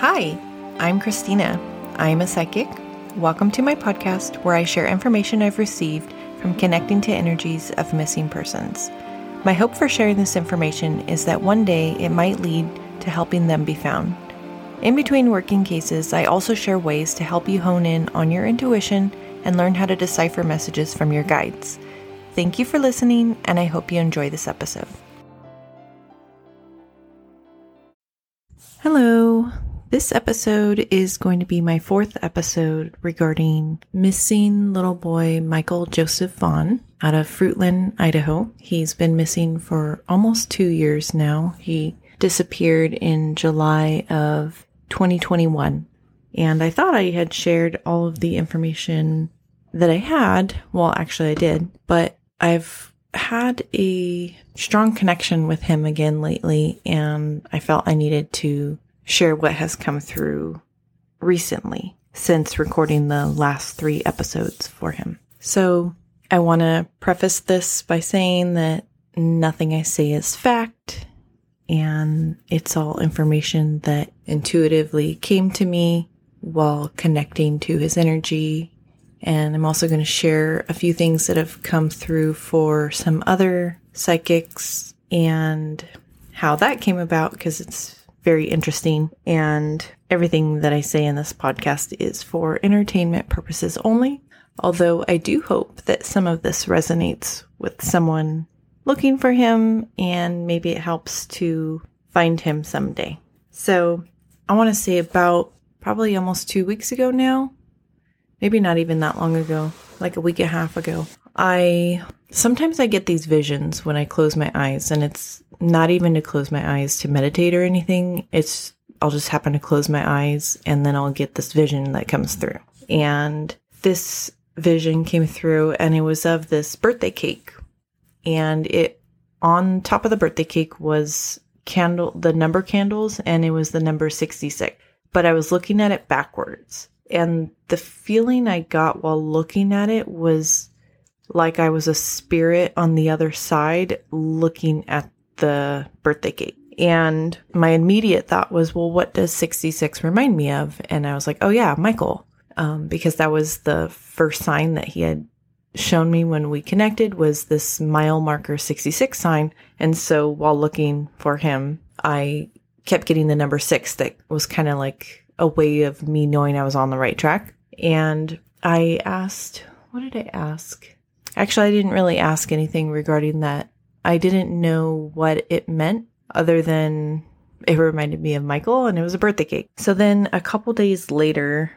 Hi, I'm Christina. I'm a psychic. Welcome to my podcast where I share information I've received from connecting to energies of missing persons. My hope for sharing this information is that one day it might lead to helping them be found. In between working cases, I also share ways to help you hone in on your intuition and learn how to decipher messages from your guides. Thank you for listening, and I hope you enjoy this episode. This episode is going to be my fourth episode regarding missing little boy Michael Joseph Vaughan out of Fruitland, Idaho. He's been missing for almost two years now. He disappeared in July of 2021. And I thought I had shared all of the information that I had. Well, actually, I did, but I've had a strong connection with him again lately, and I felt I needed to share what has come through recently since recording the last three episodes for him. So I want to preface this by saying that nothing I say is fact, and it's all information that intuitively came to me while connecting to his energy and I'm also going to share a few things that have come through for some other psychics and how that came about because it's very interesting. And everything that I say in this podcast is for entertainment purposes only. Although I do hope that some of this resonates with someone looking for him and maybe it helps to find him someday. So I want to say about probably almost two weeks ago now, maybe not even that long ago, like a week and a half ago. I sometimes I get these visions when I close my eyes, and it's not even to close my eyes to meditate or anything. It's I'll just happen to close my eyes and then I'll get this vision that comes through. And this vision came through and it was of this birthday cake. And it on top of the birthday cake was candle the number candles and it was the number 66. But I was looking at it backwards. And the feeling I got while looking at it was like I was a spirit on the other side looking at the birthday cake. And my immediate thought was, well, what does 66 remind me of? And I was like, oh, yeah, Michael. Um, because that was the first sign that he had shown me when we connected was this mile marker 66 sign. And so while looking for him, I kept getting the number six that was kind of like a way of me knowing I was on the right track. And I asked, what did I ask? Actually, I didn't really ask anything regarding that. I didn't know what it meant other than it reminded me of Michael and it was a birthday cake. So then a couple days later,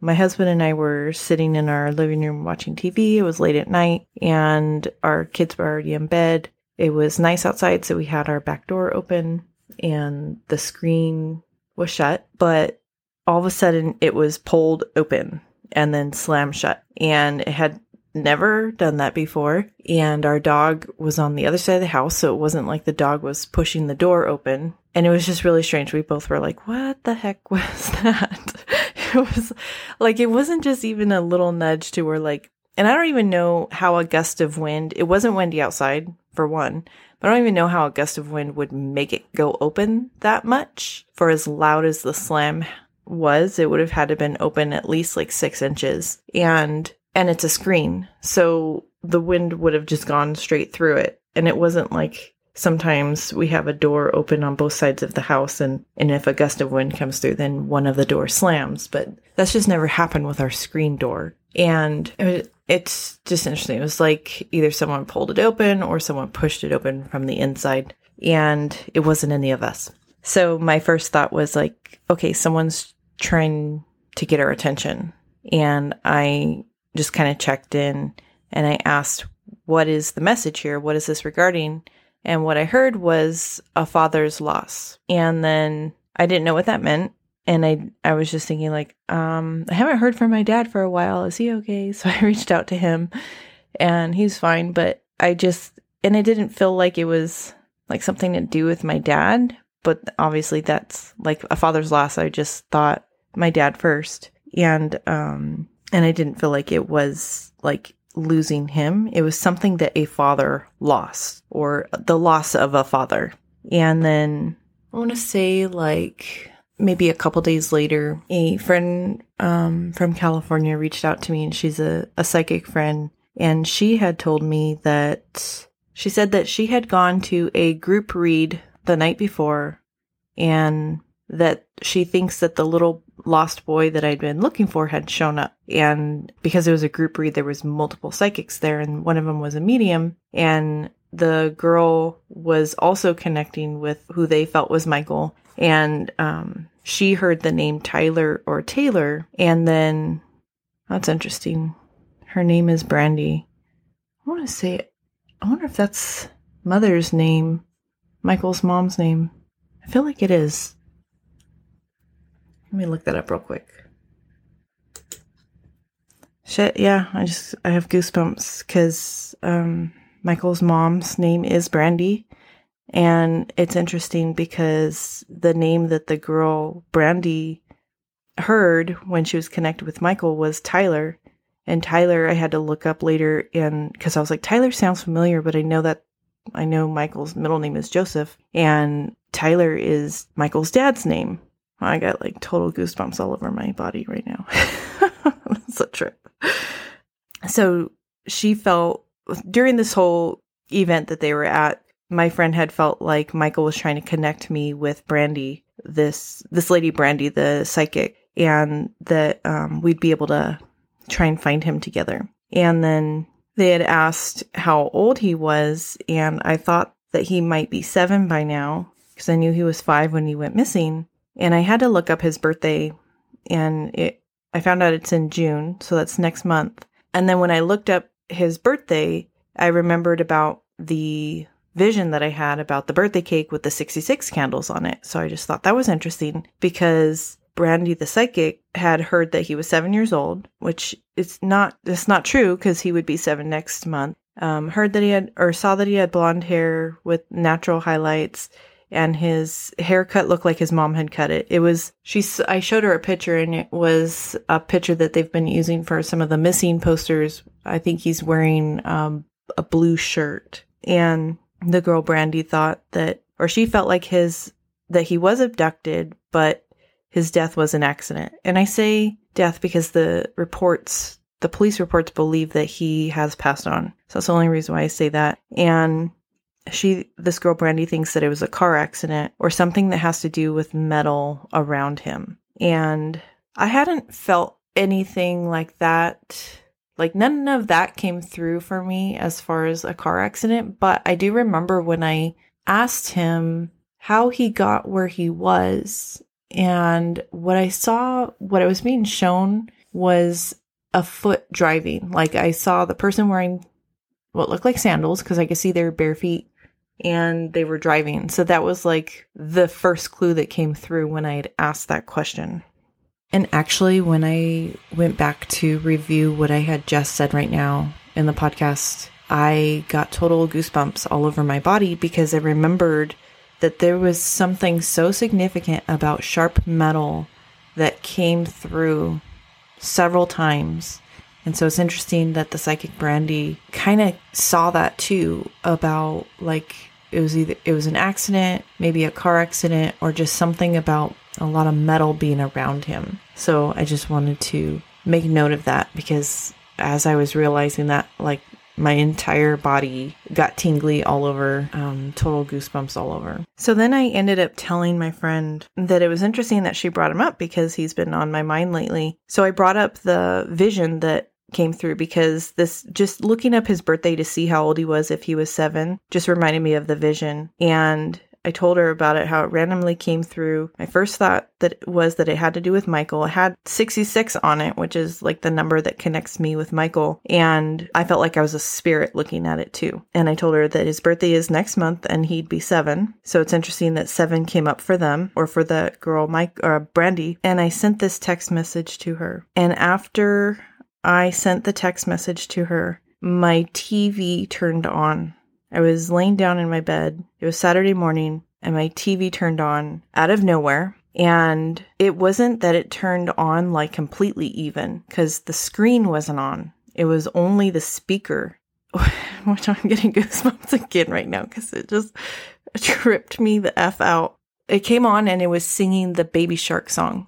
my husband and I were sitting in our living room watching TV. It was late at night and our kids were already in bed. It was nice outside, so we had our back door open and the screen was shut, but all of a sudden it was pulled open and then slammed shut. And it had never done that before. And our dog was on the other side of the house. So it wasn't like the dog was pushing the door open. And it was just really strange. We both were like, what the heck was that? it was like, it wasn't just even a little nudge to where like, and I don't even know how a gust of wind, it wasn't windy outside for one, but I don't even know how a gust of wind would make it go open that much for as loud as the slam was, it would have had to been open at least like six inches. And and it's a screen. So the wind would have just gone straight through it. And it wasn't like sometimes we have a door open on both sides of the house and, and if a gust of wind comes through, then one of the doors slams. But that's just never happened with our screen door. And it, it's just interesting. It was like either someone pulled it open or someone pushed it open from the inside. And it wasn't any of us. So my first thought was like, okay, someone's trying to get our attention. And I just kind of checked in and I asked, What is the message here? What is this regarding? And what I heard was a father's loss. And then I didn't know what that meant. And I I was just thinking like, um, I haven't heard from my dad for a while. Is he okay? So I reached out to him and he's fine, but I just and it didn't feel like it was like something to do with my dad, but obviously that's like a father's loss. I just thought my dad first. And um and I didn't feel like it was like losing him. It was something that a father lost or the loss of a father. And then I want to say like maybe a couple days later, a friend um, from California reached out to me, and she's a, a psychic friend. And she had told me that she said that she had gone to a group read the night before and that she thinks that the little lost boy that I'd been looking for had shown up. And because it was a group read, there was multiple psychics there and one of them was a medium and the girl was also connecting with who they felt was Michael. And, um, she heard the name Tyler or Taylor. And then that's interesting. Her name is Brandy. I want to say, I wonder if that's mother's name, Michael's mom's name. I feel like it is. Let me look that up real quick. Shit, yeah, I just I have goosebumps because um, Michael's mom's name is Brandy, and it's interesting because the name that the girl Brandy heard when she was connected with Michael was Tyler, and Tyler I had to look up later, and because I was like Tyler sounds familiar, but I know that I know Michael's middle name is Joseph, and Tyler is Michael's dad's name. I got like total goosebumps all over my body right now. It's a trip. So she felt during this whole event that they were at, my friend had felt like Michael was trying to connect me with Brandy, this this lady Brandy, the psychic, and that um, we'd be able to try and find him together. And then they had asked how old he was, and I thought that he might be seven by now because I knew he was five when he went missing. And I had to look up his birthday, and it I found out it's in June, so that's next month. And then when I looked up his birthday, I remembered about the vision that I had about the birthday cake with the 66 candles on it. So I just thought that was interesting because Brandy the psychic had heard that he was seven years old, which it's not it's not true because he would be seven next month. Um, heard that he had or saw that he had blonde hair with natural highlights and his haircut looked like his mom had cut it. It was she's I showed her a picture and it was a picture that they've been using for some of the missing posters. I think he's wearing um, a blue shirt and the girl Brandy thought that or she felt like his that he was abducted but his death was an accident. And I say death because the reports the police reports believe that he has passed on. So that's the only reason why I say that. And she this girl brandy thinks that it was a car accident or something that has to do with metal around him. And i hadn't felt anything like that like none of that came through for me as far as a car accident. But i do remember when i asked him how he got where he was and what i saw what I was being shown was a foot driving. Like i saw the person wearing what looked like sandals because I could see their bare feet and they were driving. So that was like the first clue that came through when I had asked that question. And actually, when I went back to review what I had just said right now in the podcast, I got total goosebumps all over my body because I remembered that there was something so significant about sharp metal that came through several times. And so it's interesting that the psychic Brandy kind of saw that too about like it was either it was an accident, maybe a car accident, or just something about a lot of metal being around him. So I just wanted to make note of that because as I was realizing that, like my entire body got tingly all over, um, total goosebumps all over. So then I ended up telling my friend that it was interesting that she brought him up because he's been on my mind lately. So I brought up the vision that came through because this just looking up his birthday to see how old he was if he was seven just reminded me of the vision. And I told her about it, how it randomly came through. My first thought that was that it had to do with Michael. It had 66 on it, which is like the number that connects me with Michael. And I felt like I was a spirit looking at it too. And I told her that his birthday is next month and he'd be seven. So it's interesting that seven came up for them or for the girl, Mike or Brandy. And I sent this text message to her. And after I sent the text message to her. My TV turned on. I was laying down in my bed. It was Saturday morning, and my TV turned on out of nowhere. And it wasn't that it turned on like completely even, because the screen wasn't on. It was only the speaker, which I'm getting goosebumps again right now because it just tripped me the F out. it came on and it was singing the Baby Shark song.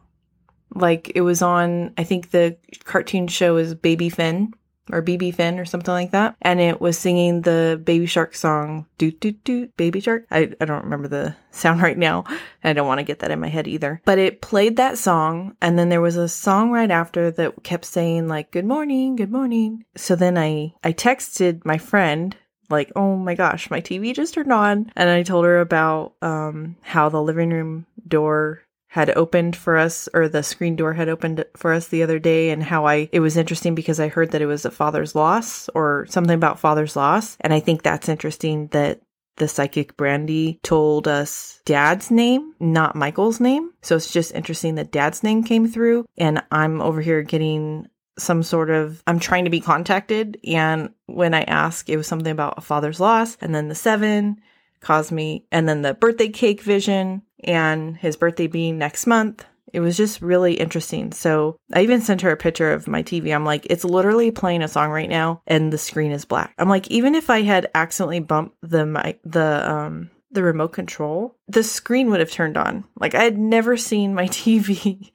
Like it was on, I think the cartoon show is Baby Finn or Bebefinn or something like that. And it was singing the Baby Shark song, doot doot doot, Baby Shark. I, I don't remember the sound right now. I don't want to get that in my head either. But it played that song. And then there was a song right after that kept saying like, good morning, good morning. So then I, I texted my friend like, oh my gosh, my TV just turned on. And I told her about um, how the living room door had opened for us or the screen door had opened for us the other day and how I it was interesting because I heard that it was a father's loss or something about father's loss. And I think that's interesting that the psychic Brandy told us dad's name, not Michael's name. So it's just interesting that dad's name came through and I'm over here getting some sort of I'm trying to be contacted. And when I ask it was something about a father's loss and then the 7 caused me and then the birthday cake vision and his birthday being next month. It was just really interesting. So I even sent her a picture of my TV. I'm like, it's literally playing a song right now and the screen is black. I'm like, even if I had accidentally bumped the mic, the um the remote control, the screen would have turned on. Like I had never seen my TV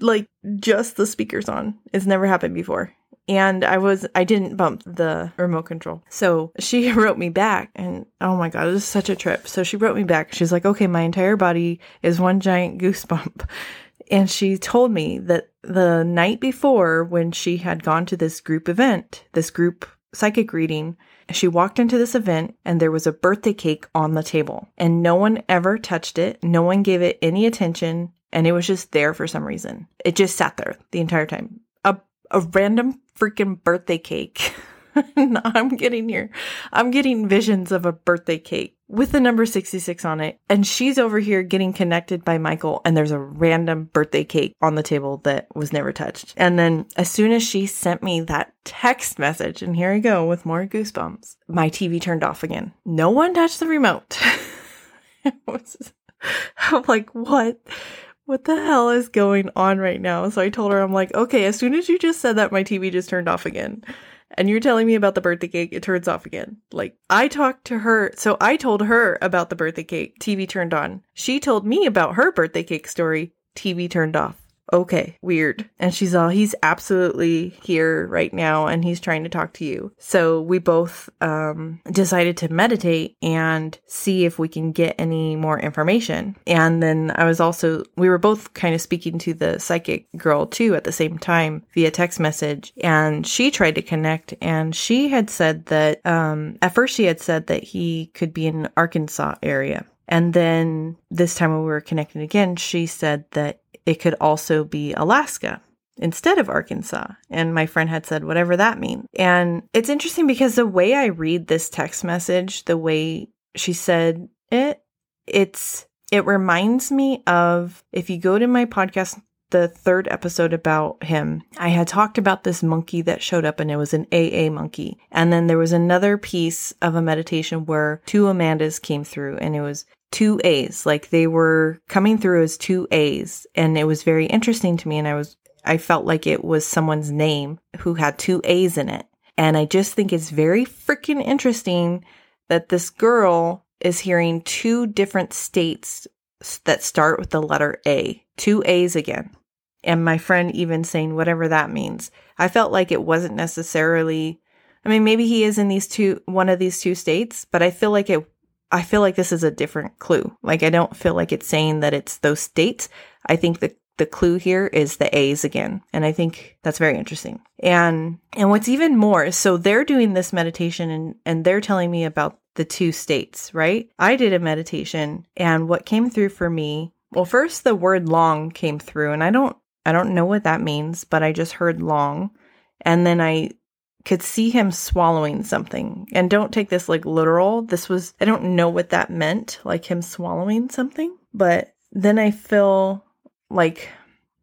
like just the speakers on. It's never happened before and I was I didn't bump the remote control. So she wrote me back and oh my god, it was such a trip. So she wrote me back. She's like, "Okay, my entire body is one giant goosebump." And she told me that the night before when she had gone to this group event, this group psychic reading, she walked into this event and there was a birthday cake on the table and no one ever touched it. No one gave it any attention and it was just there for some reason. It just sat there the entire time. A a random freaking birthday cake. I'm getting here. I'm getting visions of a birthday cake with the number 66 on it. And she's over here getting connected by Michael, and there's a random birthday cake on the table that was never touched. And then as soon as she sent me that text message, and here I go with more goosebumps, my TV turned off again. No one touched the remote. I'm like, what? What the hell is going on right now? So I told her, I'm like, okay, as soon as you just said that, my TV just turned off again. And you're telling me about the birthday cake, it turns off again. Like, I talked to her. So I told her about the birthday cake, TV turned on. She told me about her birthday cake story, TV turned off okay, weird. And she's all, he's absolutely here right now and he's trying to talk to you. So we both um, decided to meditate and see if we can get any more information. And then I was also, we were both kind of speaking to the psychic girl too at the same time via text message. And she tried to connect and she had said that, um, at first she had said that he could be in Arkansas area. And then this time when we were connecting again, she said that it could also be Alaska instead of Arkansas. And my friend had said, whatever that means. And it's interesting because the way I read this text message, the way she said it, it's, it reminds me of if you go to my podcast, the third episode about him, I had talked about this monkey that showed up and it was an AA monkey. And then there was another piece of a meditation where two Amandas came through and it was two A's. Like they were coming through as two A's. And it was very interesting to me. And I was, I felt like it was someone's name who had two A's in it. And I just think it's very freaking interesting that this girl is hearing two different states that start with the letter A, two A's again. And my friend even saying whatever that means. I felt like it wasn't necessarily I mean, maybe he is in these two, one of these two states, but I feel like it I feel like this is a different clue. Like I don't feel like it's saying that it's those states. I think the the clue here is the A's again. And I think that's very interesting. And and what's even more, so they're doing this meditation and and they're telling me about the two states, right? I did a meditation and what came through for me, well first the word long came through and I don't I don't know what that means, but I just heard long. And then I could see him swallowing something. And don't take this like literal. This was, I don't know what that meant, like him swallowing something. But then I feel like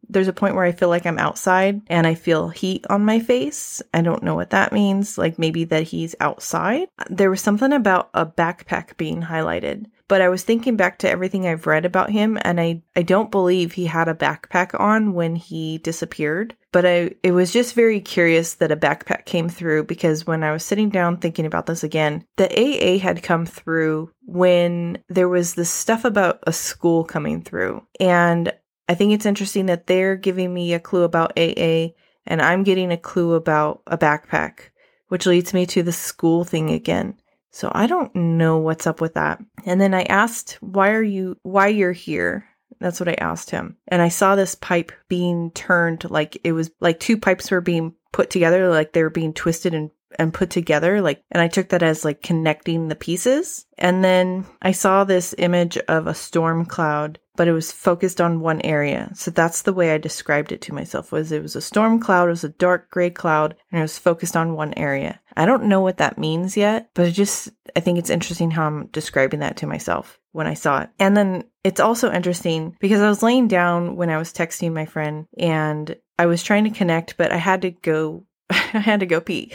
there's a point where I feel like I'm outside and I feel heat on my face. I don't know what that means. Like maybe that he's outside. There was something about a backpack being highlighted, but I was thinking back to everything I've read about him and I I don't believe he had a backpack on when he disappeared. But I it was just very curious that a backpack came through because when I was sitting down thinking about this again, the AA had come through when there was this stuff about a school coming through. And I think it's interesting that they're giving me a clue about AA and I'm getting a clue about a backpack, which leads me to the school thing again. So I don't know what's up with that. And then I asked, why are you, why you're here? That's what I asked him. And I saw this pipe being turned like it was like two pipes were being put together, like they were being twisted and and put together like and I took that as like connecting the pieces. And then I saw this image of a storm cloud, but it was focused on one area. So that's the way I described it to myself was it was a storm cloud, it was a dark gray cloud, and it was focused on one area. I don't know what that means yet, but it just I think it's interesting how I'm describing that to myself when I saw it. And then it's also interesting because I was laying down when I was texting my friend and I was trying to connect, but I had to go I had to go pee.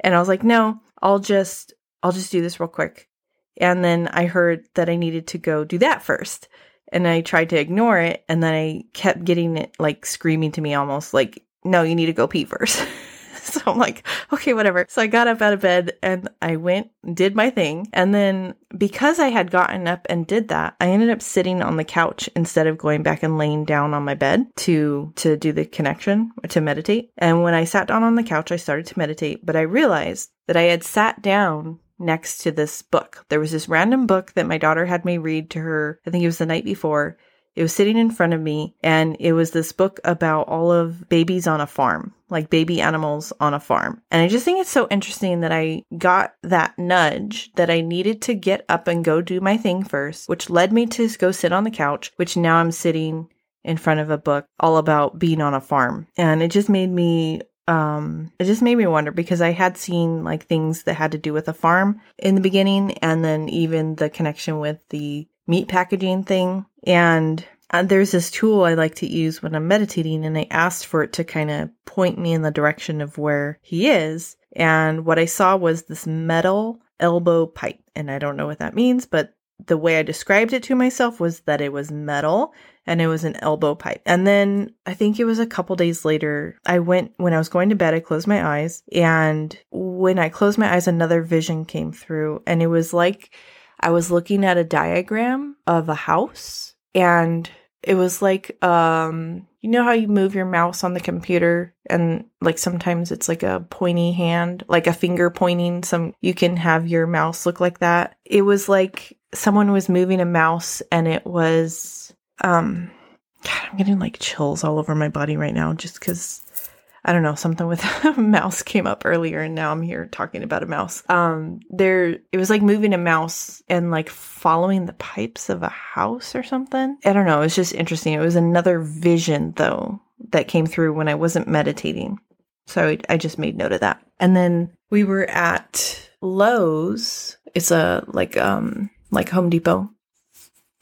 And I was like, no, I'll just, I'll just do this real quick. And then I heard that I needed to go do that first. And I tried to ignore it. And then I kept getting it like screaming to me almost like, no, you need to go pee first. so I'm like, okay, whatever. So I got up out of bed and I went, did my thing. And then because I had gotten up and did that, I ended up sitting on the couch instead of going back and laying down on my bed to, to do the connection, to meditate. And when I sat down on the couch, I started to meditate, but I realized that I had sat down next to this book. There was this random book that my daughter had me read to her, I think it was the night before. It was sitting in front of me and it was this book about all of babies on a farm, like baby animals on a farm. And I just think it's so interesting that I got that nudge that I needed to get up and go do my thing first, which led me to go sit on the couch, which now I'm sitting in front of a book all about being on a farm. And it just made me um it just made me wonder because I had seen like things that had to do with a farm in the beginning and then even the connection with the meat packaging thing and uh, there's this tool I like to use when I'm meditating, and I asked for it to kind of point me in the direction of where he is. And what I saw was this metal elbow pipe. And I don't know what that means, but the way I described it to myself was that it was metal and it was an elbow pipe. And then I think it was a couple days later, I went, when I was going to bed, I closed my eyes. And when I closed my eyes, another vision came through. And it was like I was looking at a diagram of a house and it was like um you know how you move your mouse on the computer and like sometimes it's like a pointy hand like a finger pointing some you can have your mouse look like that it was like someone was moving a mouse and it was um God, i'm getting like chills all over my body right now just because I don't know, something with a mouse came up earlier and now I'm here talking about a mouse. Um there it was like moving a mouse and like following the pipes of a house or something. I don't know, it was just interesting. It was another vision though that came through when I wasn't meditating. So I, I just made note of that. And then we were at Lowe's. It's a like um like Home Depot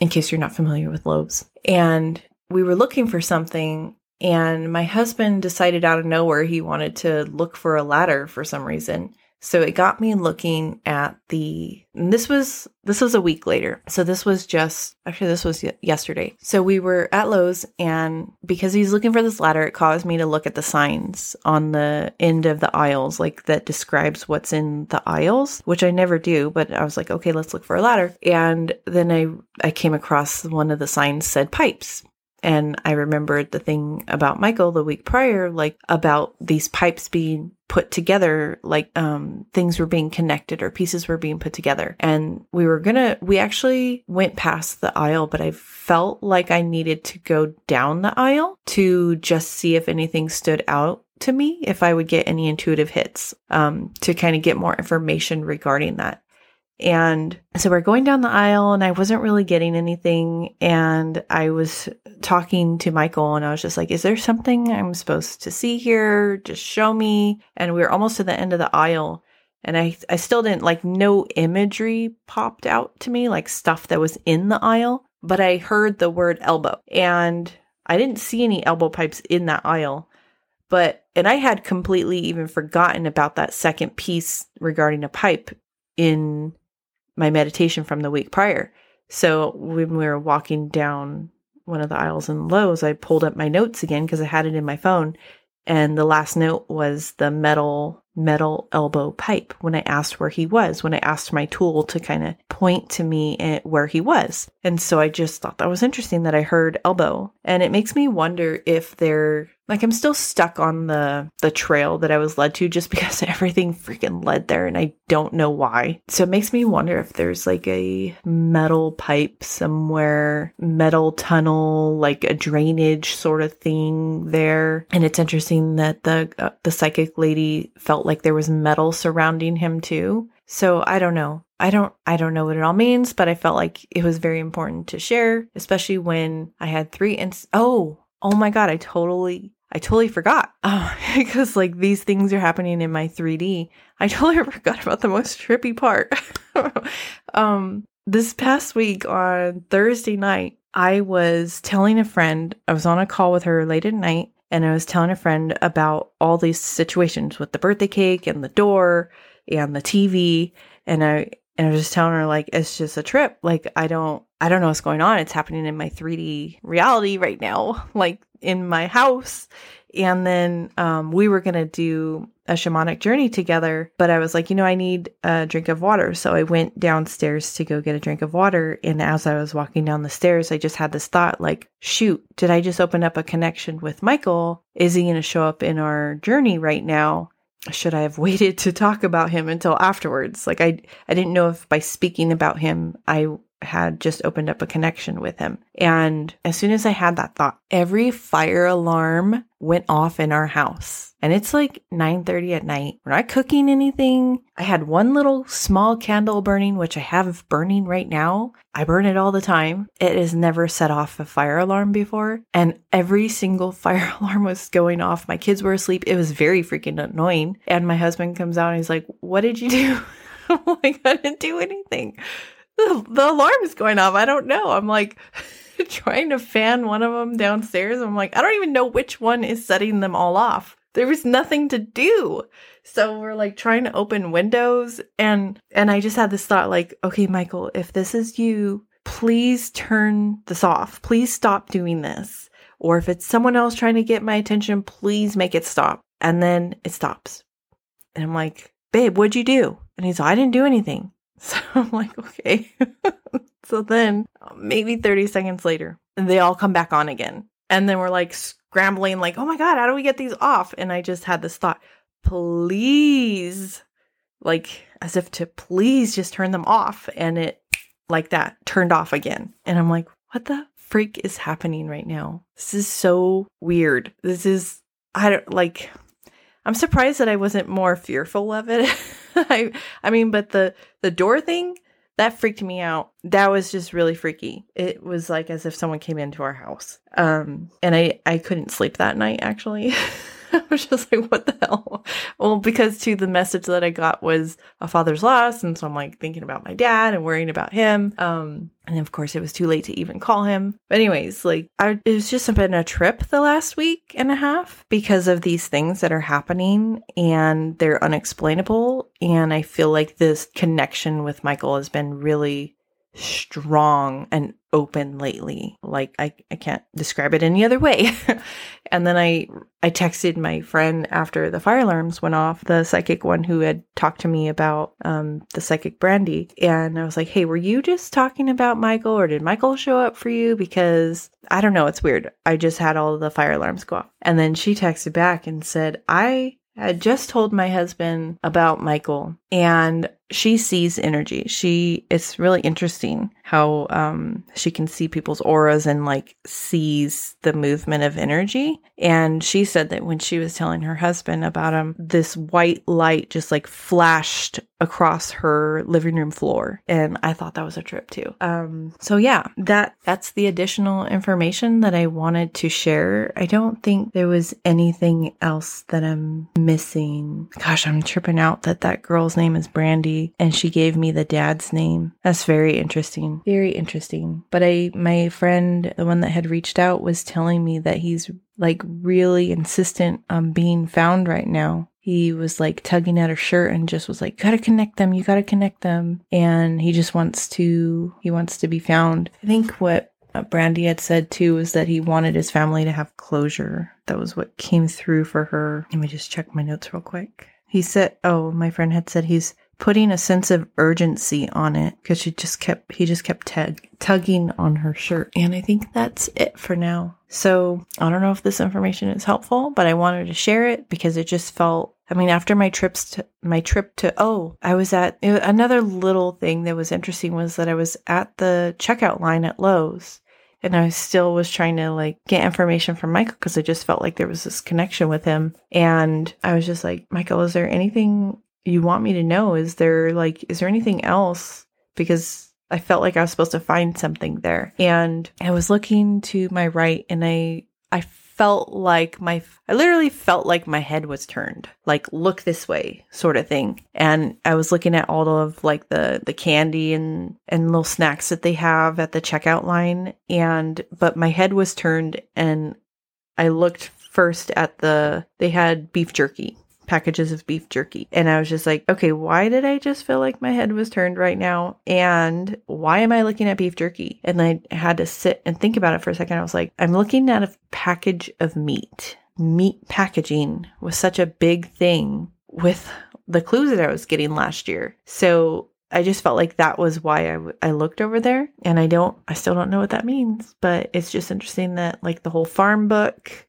in case you're not familiar with Lowe's. And we were looking for something and my husband decided out of nowhere he wanted to look for a ladder for some reason. So it got me looking at the this was this was a week later. So this was just actually this was yesterday. So we were at Lowe's and because he's looking for this ladder it caused me to look at the signs on the end of the aisles like that describes what's in the aisles, which I never do, but I was like, okay, let's look for a ladder. And then I I came across one of the signs said pipes. And I remembered the thing about Michael the week prior, like about these pipes being put together, like um, things were being connected or pieces were being put together. And we were gonna, we actually went past the aisle, but I felt like I needed to go down the aisle to just see if anything stood out to me, if I would get any intuitive hits um, to kind of get more information regarding that. And so we're going down the aisle and I wasn't really getting anything. And I was talking to Michael and I was just like, is there something I'm supposed to see here? Just show me. And we were almost to the end of the aisle. And I, I still didn't like no imagery popped out to me, like stuff that was in the aisle, but I heard the word elbow and I didn't see any elbow pipes in that aisle. But, and I had completely even forgotten about that second piece regarding a pipe in my meditation from the week prior. So when we were walking down one of the aisles in Lowe's, I pulled up my notes again because I had it in my phone. And the last note was the metal metal elbow pipe when I asked where he was, when I asked my tool to kind of point to me at where he was. And so I just thought that was interesting that I heard elbow. And it makes me wonder if they're like I'm still stuck on the the trail that I was led to just because everything freaking led there and I don't know why. So it makes me wonder if there's like a metal pipe somewhere, metal tunnel, like a drainage sort of thing there. And it's interesting that the uh, the psychic lady felt like there was metal surrounding him too. So I don't know. I don't I don't know what it all means, but I felt like it was very important to share, especially when I had three ins oh, oh my god, I totally I totally forgot. Oh, because like these things are happening in my 3D. I totally forgot about the most trippy part. um this past week on Thursday night, I was telling a friend, I was on a call with her late at night, and I was telling a friend about all these situations with the birthday cake and the door and the TV. And I and I was just telling her like it's just a trip. Like I don't I don't know what's going on. It's happening in my 3D reality right now, like in my house. And then um, we were gonna do a shamanic journey together, but I was like, you know, I need a drink of water. So I went downstairs to go get a drink of water. And as I was walking down the stairs, I just had this thought like, shoot, did I just open up a connection with Michael? Is he going to show up in our journey right now? should I have waited to talk about him until afterwards? Like I I didn't know if by speaking about him I had just opened up a connection with him. And as soon as I had that thought, every fire alarm went off in our house. And it's like 9:30 at night. We're not cooking anything. I had one little small candle burning, which I have burning right now. I burn it all the time. It has never set off a fire alarm before. And every single fire alarm was going off. My kids were asleep. It was very freaking annoying. And my husband comes out and he's like, What did you do? I'm like, I didn't do anything the, the alarm is going off. I don't know. I'm like trying to fan one of them downstairs. I'm like, I don't even know which one is setting them all off. There was nothing to do. So we're like trying to open windows and and I just had this thought like, okay, Michael, if this is you, please turn this off. Please stop doing this. Or if it's someone else trying to get my attention, please make it stop. And then it stops. And I'm like, babe, what'd you do? And he's like, I didn't do anything. So I'm like, okay. so then maybe 30 seconds later, they all come back on again. And then we're like scrambling, like, oh my God, how do we get these off? And I just had this thought, please, like as if to please just turn them off. And it, like that, turned off again. And I'm like, what the freak is happening right now? This is so weird. This is, I don't like, I'm surprised that I wasn't more fearful of it. I I mean, but the the door thing that freaked me out. That was just really freaky. It was like as if someone came into our house. Um and I I couldn't sleep that night actually. I was just like, what the hell? Well, because too, the message that I got was a father's loss. And so I'm like thinking about my dad and worrying about him. Um, and of course, it was too late to even call him. But, anyways, like, I, it was just been a trip the last week and a half because of these things that are happening and they're unexplainable. And I feel like this connection with Michael has been really strong and open lately. Like I, I can't describe it any other way. and then I I texted my friend after the fire alarms went off, the psychic one who had talked to me about um, the psychic brandy. And I was like, hey, were you just talking about Michael or did Michael show up for you? Because I don't know, it's weird. I just had all the fire alarms go off. And then she texted back and said, I had just told my husband about Michael and she sees energy. She it's really interesting how um she can see people's auras and like sees the movement of energy. And she said that when she was telling her husband about him, this white light just like flashed across her living room floor. And I thought that was a trip too. Um so yeah, that that's the additional information that I wanted to share. I don't think there was anything else that I'm missing. Gosh, I'm tripping out that that girl's name is Brandy and she gave me the dad's name. That's very interesting. Very interesting. But I my friend, the one that had reached out was telling me that he's like really insistent on being found right now. he was like tugging at her shirt and just was like, gotta connect them, you gotta connect them. And he just wants to, he wants to be found. I think what Brandy had said too was that he wanted his family to have closure. That was what came through for her. Let me just check my notes real quick. He said, oh, my friend had said he's putting a sense of urgency on it because she just kept he just kept tug, tugging on her shirt. And i think that's it for now. So i don't know if this information is helpful but i wanted to share it because it just felt i mean after my trips to my trip to oh i was at another little thing that was interesting was that i was at the checkout line at Lowe's and I still was trying to like get information from Michael because I just felt like there was this connection with him. And I was just like, Michael, is there anything you want me to know? Is there like, is there anything else? Because I felt like I was supposed to find something there. And I was looking to my right and I, I felt like my, I literally felt like my head was turned, like look this way sort of thing. And I was looking at all of like the, the candy and, and little snacks that they have at the checkout line. And, but my head was turned and I looked first at the, they had beef jerky packages of beef jerky. And I was just like, okay, why did I just feel like my head was turned right now? And why am I looking at beef jerky? And I had to sit and think about it for a second. I was like, I'm looking at a package of meat. Meat packaging was such a big thing with the clues that I was getting last year. So I just felt like that was why I, w- I looked over there. And I don't, I still don't know what that means, but it's just interesting that like the whole farm book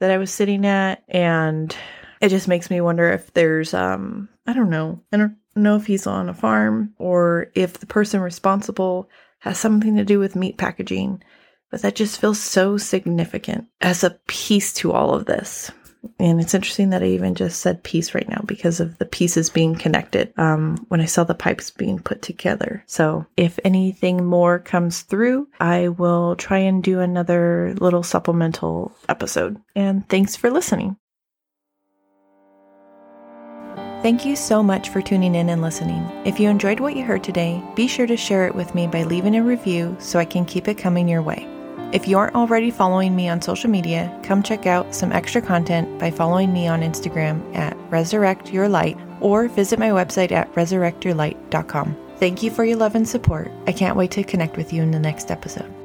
that I was sitting at and it just makes me wonder if there's um I don't know. I don't know if he's on a farm or if the person responsible has something to do with meat packaging. But that just feels so significant as a piece to all of this. And it's interesting that I even just said piece right now because of the pieces being connected um, when I saw the pipes being put together. So if anything more comes through, I will try and do another little supplemental episode. And thanks for listening. Thank you so much for tuning in and listening. If you enjoyed what you heard today, be sure to share it with me by leaving a review so I can keep it coming your way. If you aren't already following me on social media, come check out some extra content by following me on Instagram at Resurrect Your Light or visit my website at resurrectyourlight.com. Thank you for your love and support. I can't wait to connect with you in the next episode.